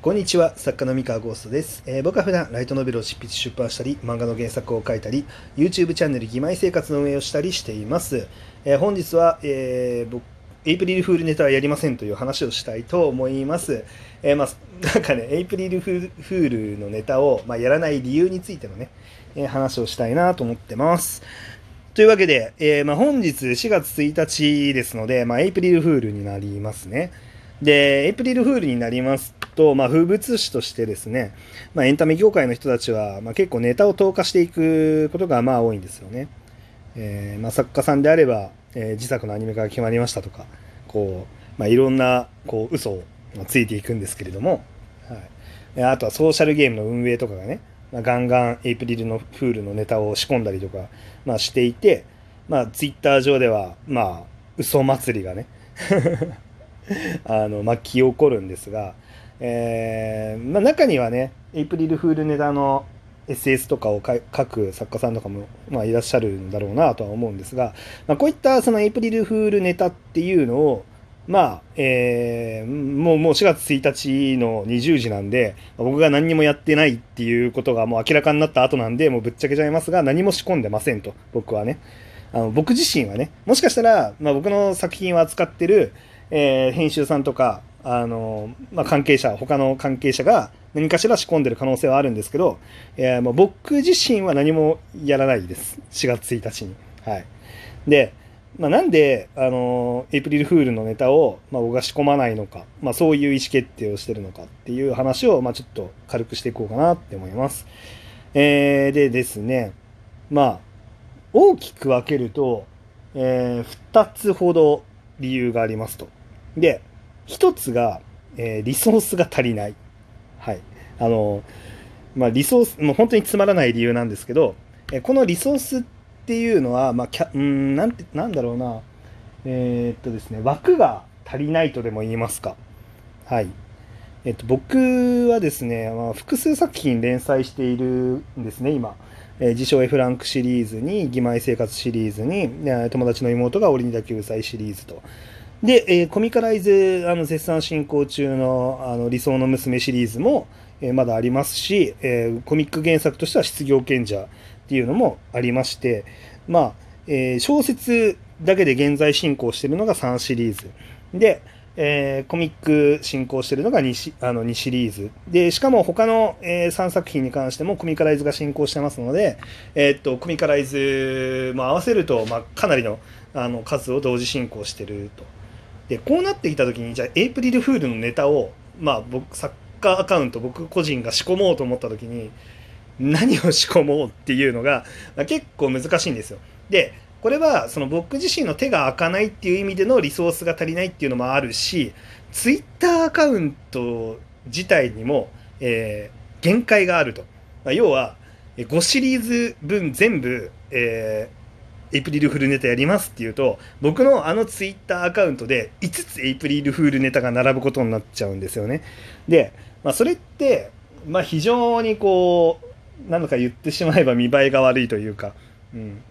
こんにちは作家の三河ゴーストです、えー僕は普段ライトノベルを執筆出版したり漫画の原作を書いたり YouTube チャンネル「義妹生活」の運営をしたりしています、えー本日は、えー僕エイプリルフールネタはやりませんという話をしたいと思います、えーまあ、なんかねエイプリルフールのネタを、まあ、やらない理由についてのね、えー話をしたいなと思ってます。というわけで、えーまあ、本日4月1日ですので、まあ、エイプリルフールになりますね。で、エイプリルフールになりますと、まあ、風物詩としてですね、まあ、エンタメ業界の人たちは、まあ、結構ネタを投下していくことがまあ多いんですよね。えーまあ、作家さんであれば、えー自作のアニメ化が決まりましたとか、こう、まあ、いろんなこう嘘をついていくんですけれども、はいあとはソーシャルゲームの運営とかがね、まあ、ガンガンエイプリルのフールのネタを仕込んだりとか、まあ、していて、まあ、ツイッター上では、まあ、嘘祭りがね、あの巻き起こるんですが、えーまあ、中にはねエイプリルフールネタの SS とかを書く作家さんとかも、まあ、いらっしゃるんだろうなとは思うんですが、まあ、こういったそのエイプリルフールネタっていうのをまあ、えーもうもう4月1日の20時なんで僕が何にもやってないっていうことがもう明らかになった後なんでもうぶっちゃけちゃいますが何も仕込んでませんと僕はね。あの僕自身はねもしかしたら、まあ、僕の作品を扱ってるえー編集さんとか、あのまあ、関係者、他の関係者が何かしら仕込んでる可能性はあるんですけど、えーもう僕自身は何もやらないです。4月1日に。はい。で、まあ、なんで、あのエイプリルフールのネタを、まあ、僕が仕込まないのか、まあ、そういう意思決定をしてるのかっていう話を、まあ、ちょっと軽くしていこうかなって思います。えーでですね、まあ、大きく分けると、え2つほど理由がありますと。で、一つが、えーリソースが足りない。はい。あの、まあ、リソース、もう本当につまらない理由なんですけど、えこのリソースっていうのは、まあ、キャうん、なんて、なんだろうな、えーっとですね、枠が足りないとでも言いますか。はい。えっと、僕はですね、まあ、複数作品連載しているんですね、今。えー自称 F ランクシリーズに、義妹生活シリーズに、友達の妹がオリニダ救済シリーズと。で、えーコミカライズ、あの、絶賛進行中の、あの、理想の娘シリーズも、えーまだありますし、えーコミック原作としては失業賢者っていうのもありまして、まあ、えー小説だけで現在進行してるのが3シリーズ。で、えーコミック進行してるのが 2, シあの2シリーズ。で、しかも他の、え3作品に関してもコミカライズが進行してますので、えーっと、コミカライズも合わせると、まあ、かなりのあの数を同時進行してると。で、こうなってきたときに、じゃあ、エイプリルフールのネタを、まあ、僕、サッカーアカウント、僕個人が仕込もうと思ったときに、何を仕込もうっていうのが、結構難しいんですよ。で、これはその僕自身の手が開かないっていう意味でのリソースが足りないっていうのもあるし、ツイッターアカウント自体にも、えー限界があると。ま要は、5シリーズ分全部、えーエイプリルフールネタやりますっていうと、僕のあのツイッターアカウントで5つエイプリルフールネタが並ぶことになっちゃうんですよね。で、まあ、それって、まあ、非常にこう、なんだか言ってしまえば見栄えが悪いというか、うん、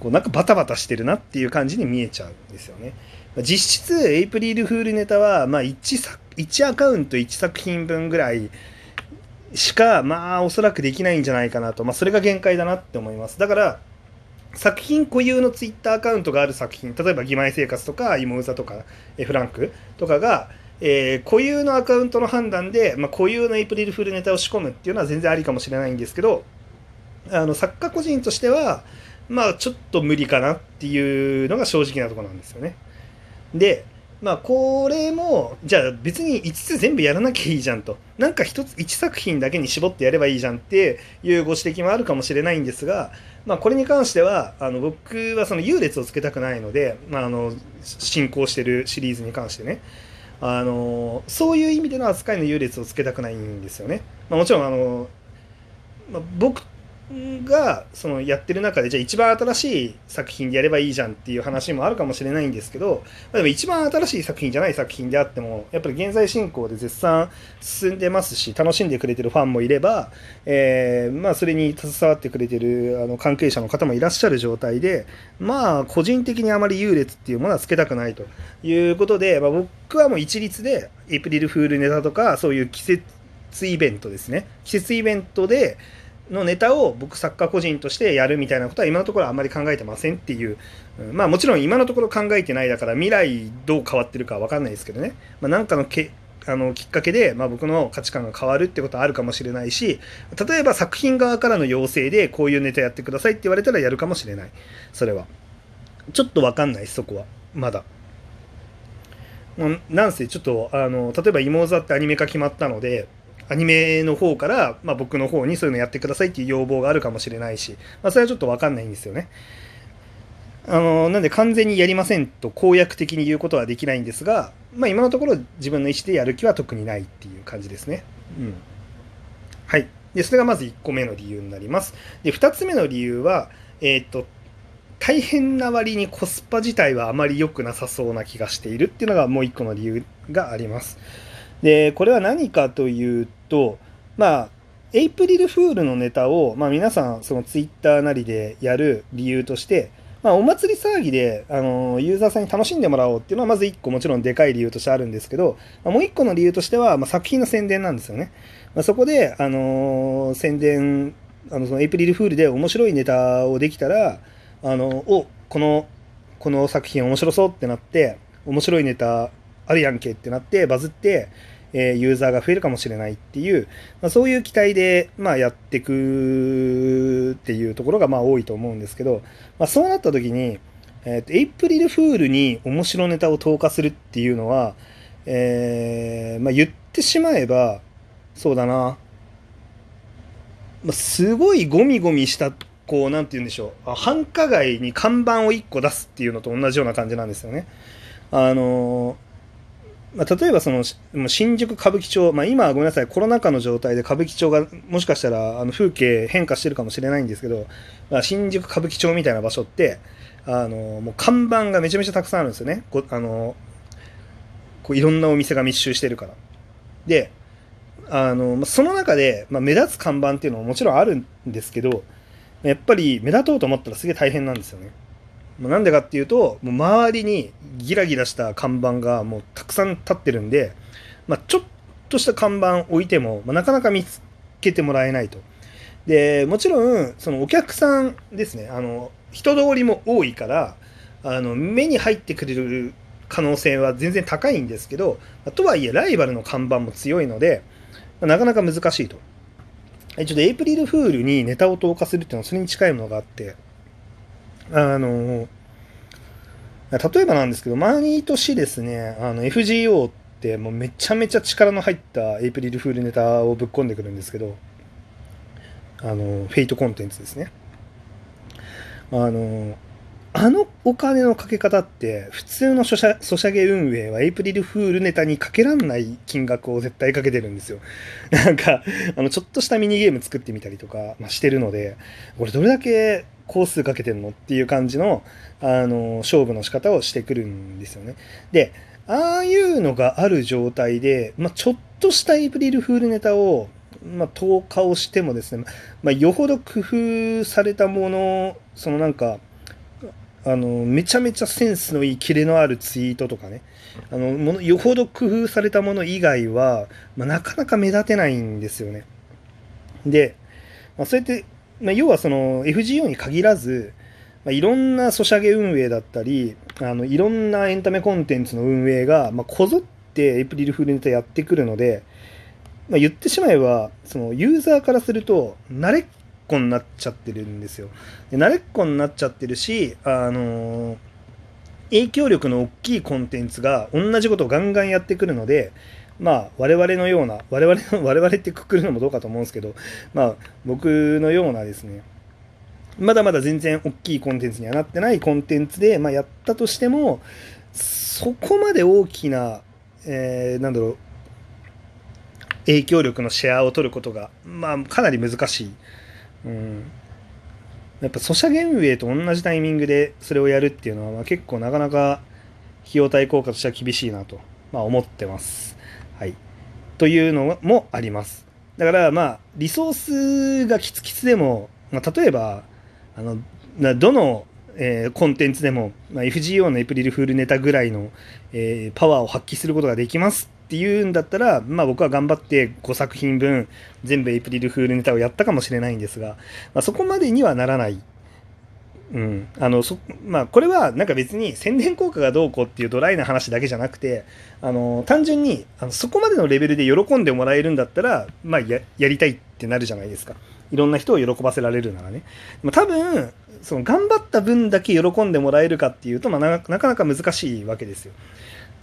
こうなんかバタバタしてるなっていう感じに見えちゃうんですよね。実質、エイプリルフールネタは、まあ1作、1アカウント1作品分ぐらいしか、まあ、おそらくできないんじゃないかなと。まあ、それが限界だなって思います。だから、作品固有のツイッターアカウントがある作品、例えば、義妹生活とか、芋うざとか、フランクとかが、えー固有のアカウントの判断で、まあ、固有のエイプリルフールネタを仕込むっていうのは全然ありかもしれないんですけど、あの作家個人としては、まあ、ちょっと無理かなっていうのが正直なとこなんですよね。で、まあ、これも、じゃあ別に5つ全部やらなきゃいいじゃんと。なんか1つ、1作品だけに絞ってやればいいじゃんっていうご指摘もあるかもしれないんですが、まあ、これに関しては、あの僕はその優劣をつけたくないので、まあ、あの進行してるシリーズに関してね、あのそういう意味での扱いの優劣をつけたくないんですよね。まあ、もちろんあの、まあ、僕がそのやってる中でじゃあ一番新しい作品でやればいいじゃんっていう話もあるかもしれないんですけど、ま、でも一番新しい作品じゃない作品であってもやっぱり現在進行で絶賛進んでますし楽しんでくれてるファンもいれば、えー、まあそれに携わってくれてるあの関係者の方もいらっしゃる状態でまあ個人的にあまり優劣っていうものはつけたくないということで、まあ、僕はもう一律でエイプリルフールネタとかそういう季節イベントですね。季節イベントでのネタを僕作家個人としてやるみたいなことは今のところあんまり考えてませんっていう、まあもちろん今のところ考えてないだから未来どう変わってるか分かんないですけどね、まあ、なんかのけあのきっかけで、まあ、僕の価値観が変わるってことはあるかもしれないし例えば作品側からの要請でこういうネタやってくださいって言われたらやるかもしれない。それは。ちょっと分かんないそこは。まだ。なんせちょっとあの例えば「妹座」ってアニメ化決まったのでアニメの方から、まあ、僕の方にそういうのやってくださいっていう要望があるかもしれないし、まあ、それはちょっと分かんないんですよね。あのなんで完全にやりませんと公約的に言うことはできないんですが、まあ、今のところ自分の意思でやる気は特にないっていう感じですね。うん、はい。で、それがまず1個目の理由になります。で、2つ目の理由は、えっ、と、大変な割にコスパ自体はあまり良くなさそうな気がしているっていうのがもう1個の理由があります。で、これは何かというと、まあ、エイプリルフールのネタを、まあ、皆さん、そのツイッターなりでやる理由として、まあ、お祭り騒ぎで、あのユーザーさんに楽しんでもらおうっていうのはまず1個もちろんでかい理由としてあるんですけど、まあ、もう1個の理由としては、まあ、作品の宣伝なんですよね。まあ、そこで、あの、宣伝、あのそのエイプリルフールで面白いネタをできたら、あのおこのこの作品面白そうってなって面白いネタあるやんけってなってバズって、えー、ユーザーが増えるかもしれないっていう、まあ、そういう期待で、まあ、やっていくっていうところがまあ多いと思うんですけど、まあ、そうなった時に、えーと、エイプリルフールに面白ネタを投下するっていうのは、えー、まあ、言ってしまえばそうだな、まあ、すごいゴミゴミしたこうなんて言うんでしょう繁華街に看板を1個出すっていうのと同じような感じなんですよね。あのーまあ、例えばその新宿歌舞伎町、まあ、今はごめんなさいコロナ禍の状態で歌舞伎町がもしかしたらあの風景変化してるかもしれないんですけど、まあ、新宿歌舞伎町みたいな場所ってあのもう看板がめちゃめちゃたくさんあるんですよねこあのこういろんなお店が密集してるから。であのその中で、まあ、目立つ看板っていうのももちろんあるんですけどやっぱり目立とうと思ったらすげえ大変なんですよね。まなんでかっていうと、もう周りにギラギラした看板がもうたくさん立ってるんで、まあ、ちょっとした看板置いても、まあ、なかなか見つけてもらえないと。で、もちろん、そのお客さんですね、あの、人通りも多いから、あの、目に入ってくれる可能性は全然高いんですけど、とはいえ、ライバルの看板も強いので、なかなか難しいと。ちょっとエイプリルフールにネタを投下するっていうのはそれに近いものがあって、あの、例えばなんですけど、毎年ですね、あの FGO ってもうめちゃめちゃ力の入ったエイプリルフールネタをぶっ込んでくるんですけど、あの、フェイトコンテンツですね。あの、あのお金のかけ方って普通のソシャゲ運営はエイプリルフールネタにかけらんない金額を絶対かけてるんですよ。なんか、あの、ちょっとしたミニゲーム作ってみたりとか、まあ、してるので、これどれだけ工数かけてんの？っていう感じの、あの、勝負の仕方をしてくるんですよね。で、ああいうのがある状態で、まあ、ちょっとしたエイプリルフールネタを、まあ、投下をしてもですね、まあ、よほど工夫されたもの、そのなんか、あの、めちゃめちゃセンスのいいキレのあるツイートとかね、あの、ものよほど工夫されたもの以外は、まあ、なかなか目立てないんですよね。で、まあ、そうやってまあ、要はその FGO に限らず、まあ、いろんなソシャゲ運営だったりあのいろんなエンタメコンテンツの運営が、まあ、こぞってエイプリルフールネタやってくるので、まあ、言ってしまえばそのユーザーからすると慣れっこになっちゃってるんですよ。で慣れっこになっちゃってるし、あのー、影響力の大きいコンテンツが同じことをガンガンやってくるので、まあ、我々のような、我々の、我々ってくくるのもどうかと思うんですけど、まあ、僕のようなですね、まだまだ全然大きいコンテンツにはなってないコンテンツで、まあ、やったとしても、そこまで大きな、えー、なんだろう、影響力のシェアを取ることが、まあ、かなり難しい。うん。やっぱソシャゲ運営と同じタイミングでそれをやるっていうのは、まあ、結構なかなか費用対効果としては厳しいなと、まあ、思ってます。はい。というのもあります。だからまあリソースがキツキツでも、まあ、例えばあのどの、えーコンテンツでも、まあ、FGO のエプリルフールネタぐらいの、えーパワーを発揮することができますっていうんだったら、まあ、僕は頑張って5作品分全部エイプリルフールネタをやったかもしれないんですが、まあ、そこまでにはならない。うん、あのそまあこれはなんか別に宣伝効果がどうこうっていうドライな話だけじゃなくてあの単純にあのそこまでのレベルで喜んでもらえるんだったら、まあ、ややりたいってなるじゃないですか。いろんな人を喜ばせられるならね。でも多分その頑張った分だけ喜んでもらえるかっていうと、まあ、なかなか難しいわけですよ。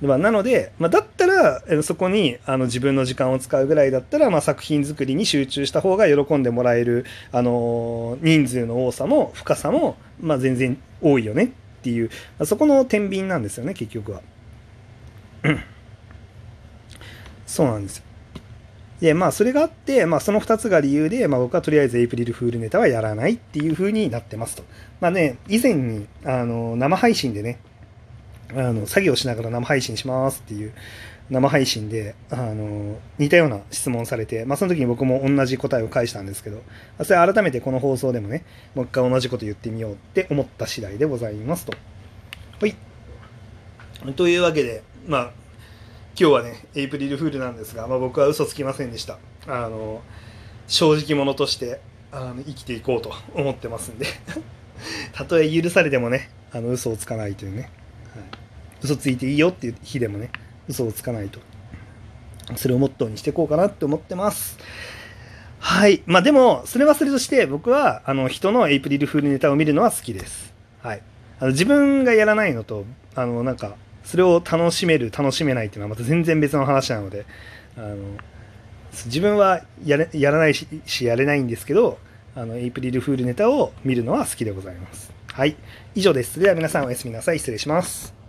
まあなので、まあ、だったらそこにあの自分の時間を使うぐらいだったら、まあ、作品作りに集中した方が喜んでもらえる、あの人数の多さも深さも、まあ、全然多いよねっていう、まあそこの天秤なんですよね結局は。そうなんですよ。でまあそれがあって、まあ、その2つが理由で、まあ、僕はとりあえずエイプリルフールネタはやらないっていう風になってますと。まあね以前にあの生配信でねあの作業しながら生配信しますっていう生配信であの似たような質問されて、まあ、その時に僕も同じ答えを返したんですけど、それ改めてこの放送でもねもう一回同じこと言ってみようって思った次第でございますと。はい。というわけで、まあ、今日はね、エイプリルフールなんですが、まあ、僕は嘘つきませんでした。あの正直者としてあの生きていこうと思ってますんで たとえ許されてもねあの嘘をつかないというね、嘘ついていいよっていう日でもね嘘をつかないと。それをモットーにしていこうかなって思ってます。はい。まあでもそれはそれとして僕はあの人のエイプリルフールネタを見るのは好きです。はい。あの自分がやらないのとあのなんかそれを楽しめる楽しめないっていうのはまた全然別の話なのであの自分はやれやらないしやれないんですけどあのエイプリルフールネタを見るのは好きでございます。はい。以上です。それでは皆さんおやすみなさい。失礼します。